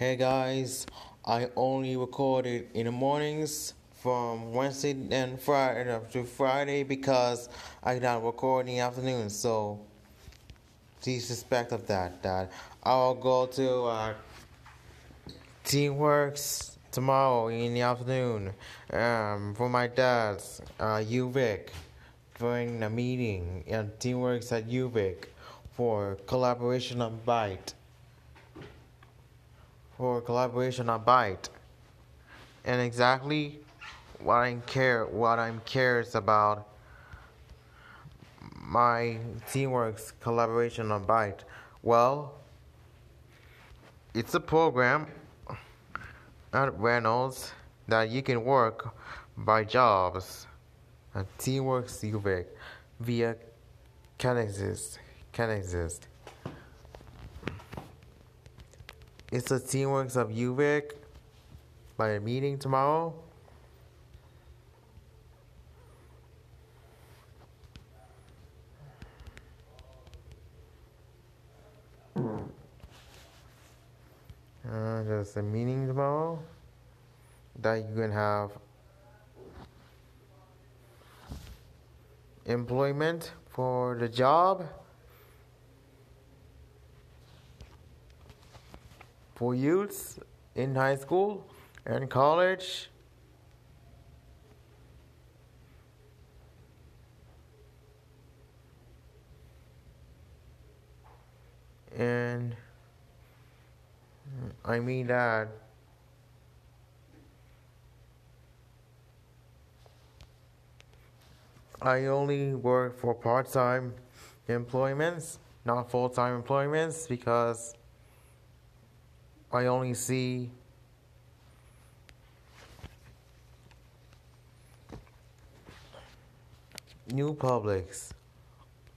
Hey guys, I only recorded in the mornings from Wednesday and Friday up to Friday because I not record in the afternoon. So please suspect of that. That I'll go to uh, Teamworks tomorrow in the afternoon um, for my dad's uh, UVic during a meeting in Teamworks at UVic for collaboration on Byte for collaboration on Byte. And exactly what I'm care what I'm curious about my Teamworks collaboration on Byte. Well, it's a program at Reynolds that you can work by jobs at Teamworks UVic via can exist can exist. It's the Teamworks of UVic by a meeting tomorrow. Uh, there's a meeting tomorrow that you can have employment for the job. For youths in high school and college. And I mean that I only work for part time employments, not full time employments, because I only see new publics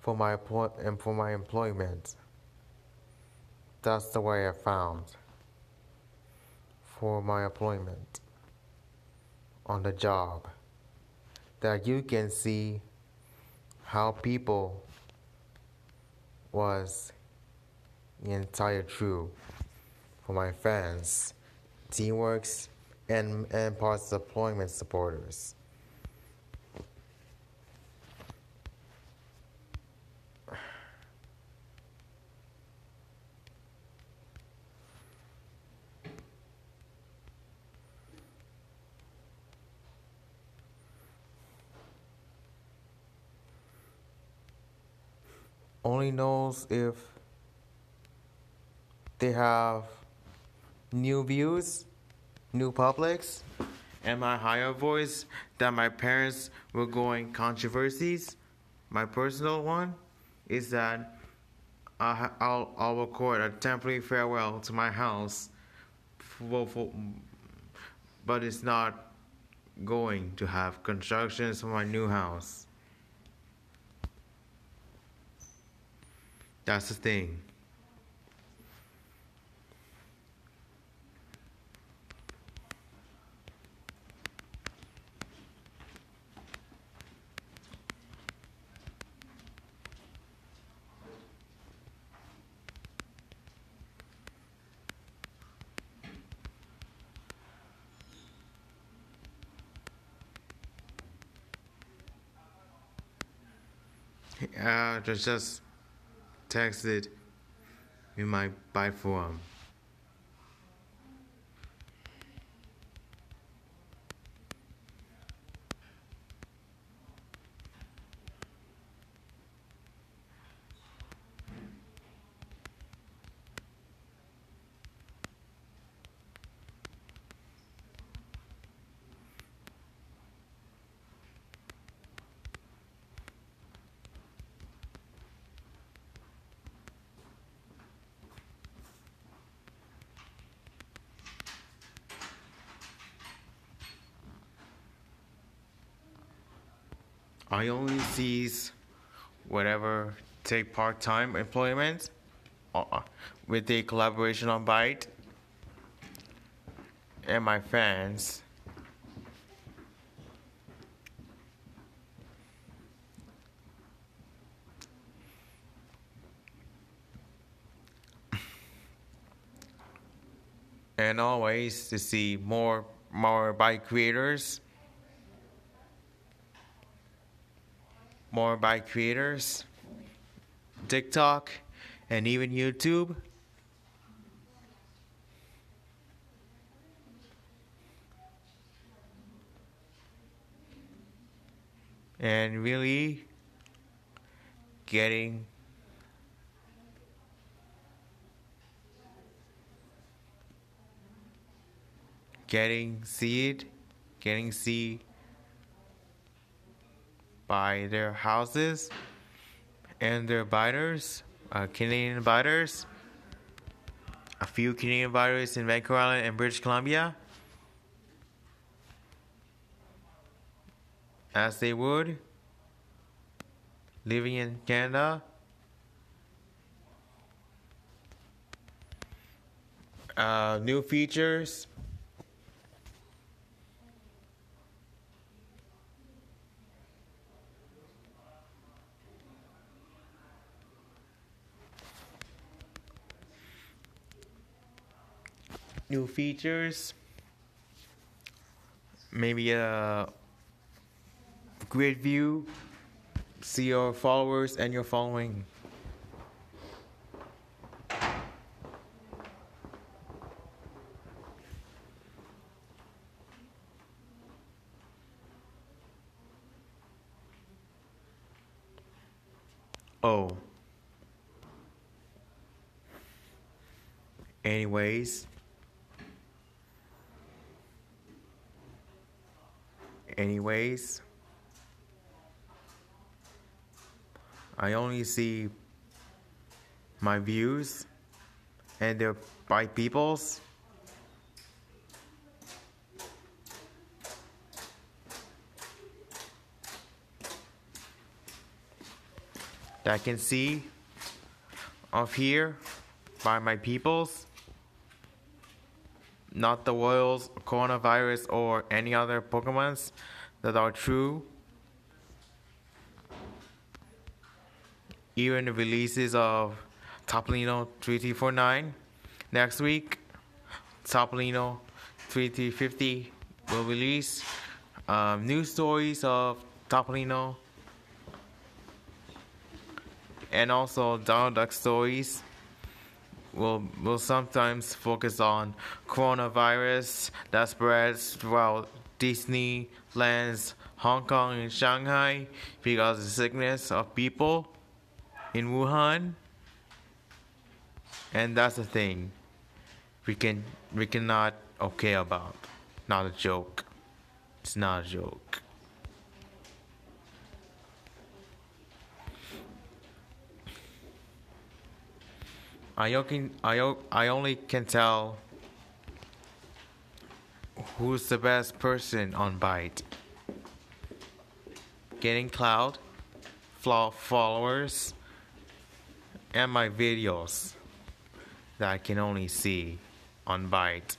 for my and for my employment. That's the way I found for my employment on the job. That you can see how people was the entire true for my fans, Teamworks, and, and parts deployment supporters. Only knows if they have new views, new publics, and my higher voice that my parents were going controversies. My personal one is that I'll, I'll record a temporary farewell to my house, for, for, but it's not going to have constructions for my new house. That's the thing. Uh, just just text it in my by I only sees whatever take part-time employment uh, with the collaboration on Byte and my fans. and always to see more more bike creators more bike creators TikTok and even YouTube. And really getting getting seed getting seed by their houses and their biters uh, Canadian biters a few Canadian biters in Vancouver Island and British Columbia as they would living in Canada. Uh, new features. New features. Maybe a grid view, see your followers and your following. Oh. Anyways. Anyways. I only see my views and they're by people's. That I can see off here by my peoples, not the royals, coronavirus, or any other Pokemons that are true. even the releases of Topolino 3349 next week. Topolino 3350 will release um, new stories of Topolino and also Donald Duck stories. Will will sometimes focus on coronavirus that spreads throughout Disneyland's Hong Kong and Shanghai because of the sickness of people in Wuhan. And that's the thing we can we cannot okay about. Not a joke. It's not a joke. I only, I, I only can tell who's the best person on Byte. Getting cloud, followers, and my videos that I can only see on Byte.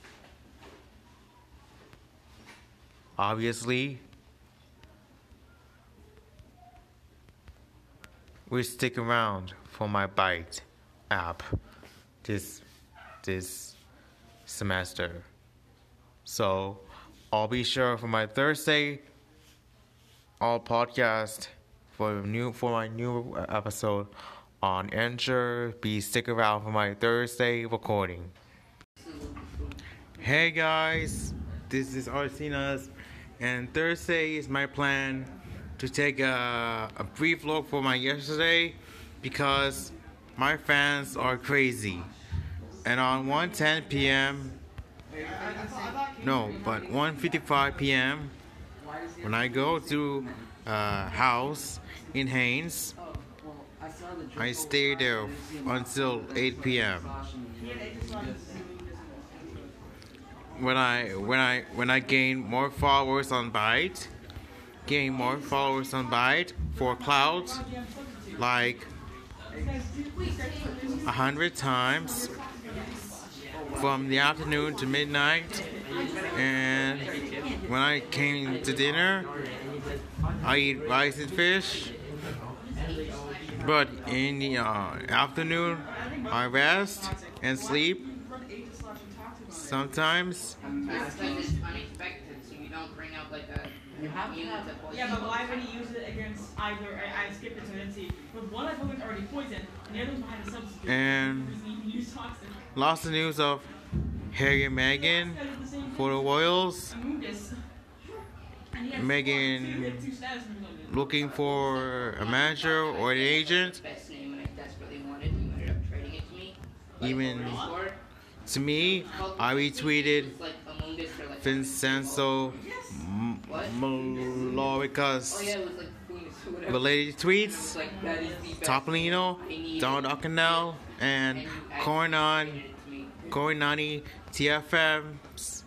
Obviously, we stick around for my Byte app this this semester. So I'll be sure for my Thursday all podcast for new for my new episode on Anchor. Be stick around for my Thursday recording. Hey guys, this is Arsenas, and Thursday is my plan to take a, a brief look for my yesterday because my fans are crazy. And on 1:10 p.m. No, but 1:55 p.m. when I go to a house in Haines I stay there until 8 p.m. When I when I when I gain more followers on Byte, gain more followers on Byte for clouds, like a hundred times from the afternoon to midnight, and when I came to dinner, I eat rice and fish but in the uh, afternoon, I rest and sleep Sometimes. Because it's unexpected, so you don't bring up like a You have to unit have- of poison. Yeah, but why would he use it against either? I, I skipped it so I didn't see. But one I think already poisoned, and the other one's behind the substitute. And- He can use toxin. Lots of news of Harry and Meghan for the Royals Amoonguss. And he has Meghan two- he had two status symbols. looking for a manager or an agent. Best name and I desperately wanted. You ended up trading it to me. Even- To me, I retweeted It's like Among Us or like Vincenzo M- Malorica's Oh yeah, like Funes related tweets. like that is the best. Topolino. Donald O'Connell, and And you actually Coronan, traded it to me. Coronani, TFM's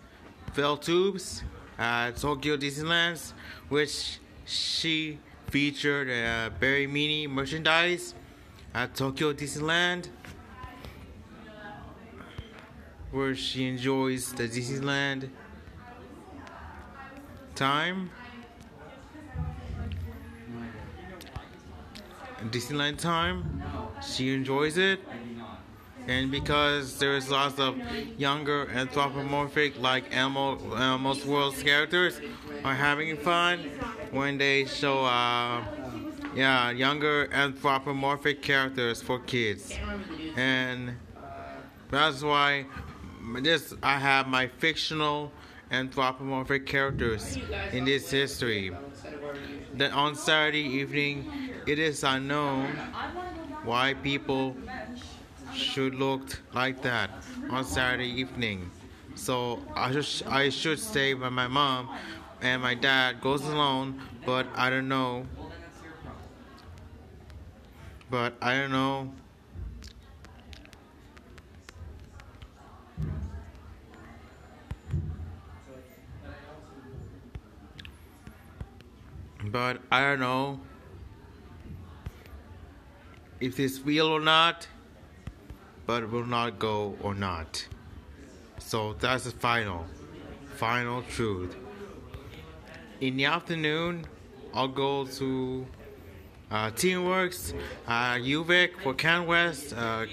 Phil Tubes at Tokyo Disneyland, which she featured uh, Barry Mini merchandise at Tokyo Disneyland, where she enjoys the Disneyland time. Disneyland time. She enjoys it. And because there's lots of younger anthropomorphic like Elmo, Elmo's World's characters are having fun when they show uh yeah, younger anthropomorphic characters for kids. And that's why this I have my fictional anthropomorphic characters in this history. Then on Saturday evening, it is unknown why people should look like that on Saturday evening. So I should I should stay with my mom, and my dad goes alone. But I don't know. But I don't know. But I don't know if this real or not, but will not go or not. So that's the final, final truth. In the afternoon, I'll go to uh, Teamworks, uh, UVic for CanWest, uh,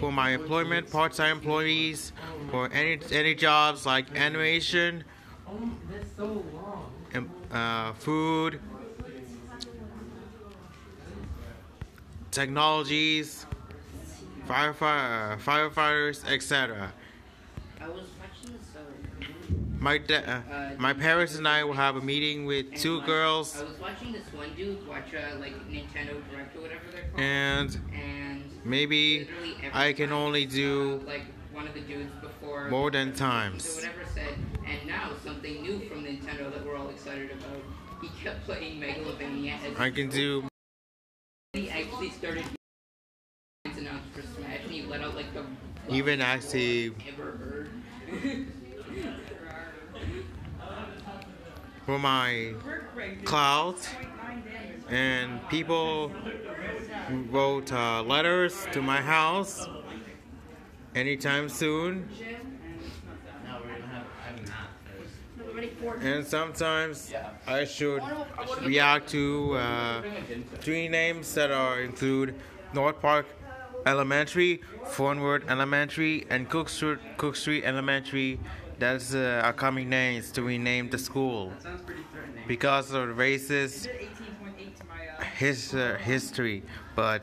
for my employment, part-time employees, for any any jobs like animation, Oh, that's so long. and, uh, food, technologies, firefighter, firefighters, etc. I was watching this. Uh, My da- uh, my parents and I will have a meeting with two watch- girls, I was watching this one dude watch uh, like Nintendo Direct or whatever they're called. and and maybe I can only do uh, like one of the dudes before more than or times. whatever said, and now something new from Nintendo that we're all excited about. He kept playing Megalovania as I can do he actually started announced for Smash, and he let out like the even actually ever heard. for my cloud and people wrote uh, letters to my house anytime soon No, we're gonna have. I'm not. Ready soon. and sometimes i should react to uh, three names that are include north park elementary Fernwood elementary and cook street, cook street elementary that's uh, are coming names to rename the school That sounds pretty threatening. because of the racist did 18.8 to my uh, his uh, history, but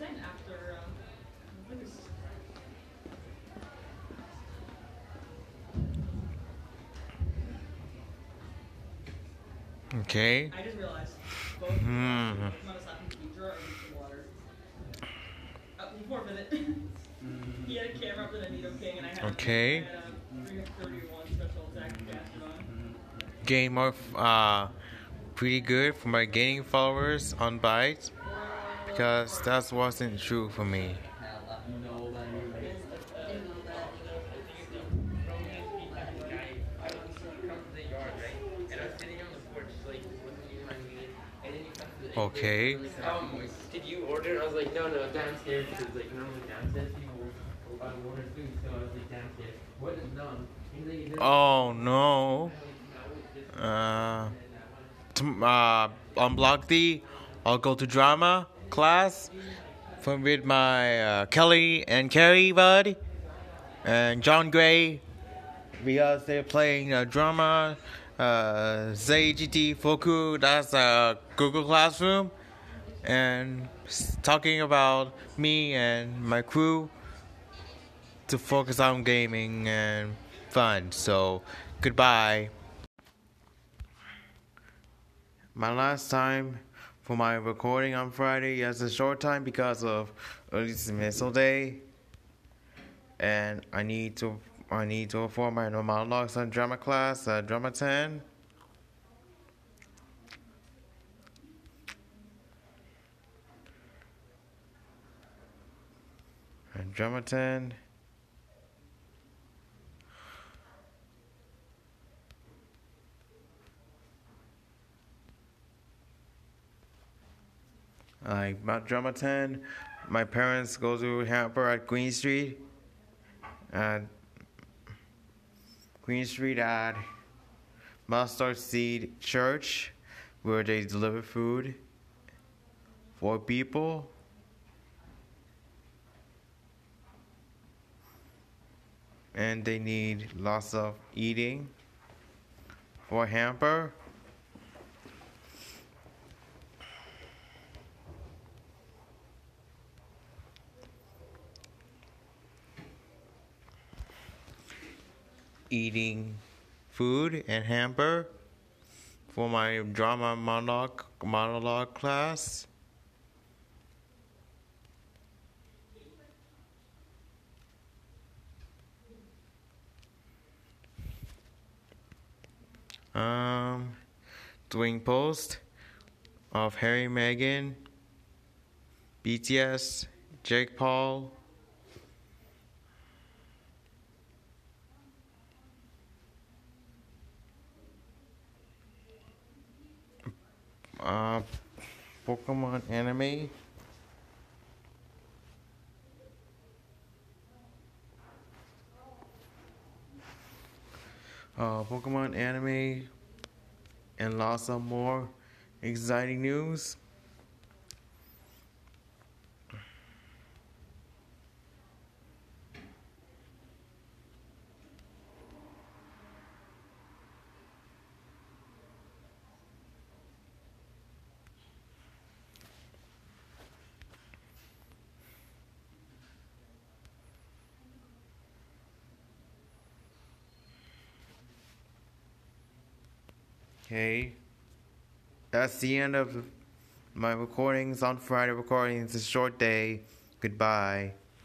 Okay. I just realized both Hmm. must have to be drawer and water. Uh, he had a camera up in Anito King and I had Okay. I had a 331 special attack Gain more, uh, pretty good for my gaining followers on Bytes because that wasn't true for me. Okay. Um, did you order? I was like, no, no, downstairs because like normally downstairs people order food, so I was like downstairs. Wasn't done. He's like, "Is there-" Oh no. Uh, t- uh, on block D, I'll go to drama class from with my uh, Kelly and Carrie bud and John Gray because they're playing uh, drama. Uh, ZGT Foku, that's uh, Google Classroom, and talking about me and my crew to focus on gaming and fun. So, goodbye. My last time for my recording on Friday, yes, a short time because of early dismissal day, and I need to I need to perform my no monologues on drama class, uh, drama ten. And drama ten. Like about drama ten, my parents go to hamper at Queen Street. At Queen Street at Mustard Seed Church, where they deliver food for people. And they need lots of eating for hamper. Eating food and hamper for my drama monologue monologue class. Um, doing post of Harry Meghan, BTS, Jake Paul. Uh, Pokemon anime. Uh, Pokemon anime and lots of more exciting news. Okay. That's the end of my recordings on Friday recordings. It's a short day. Goodbye.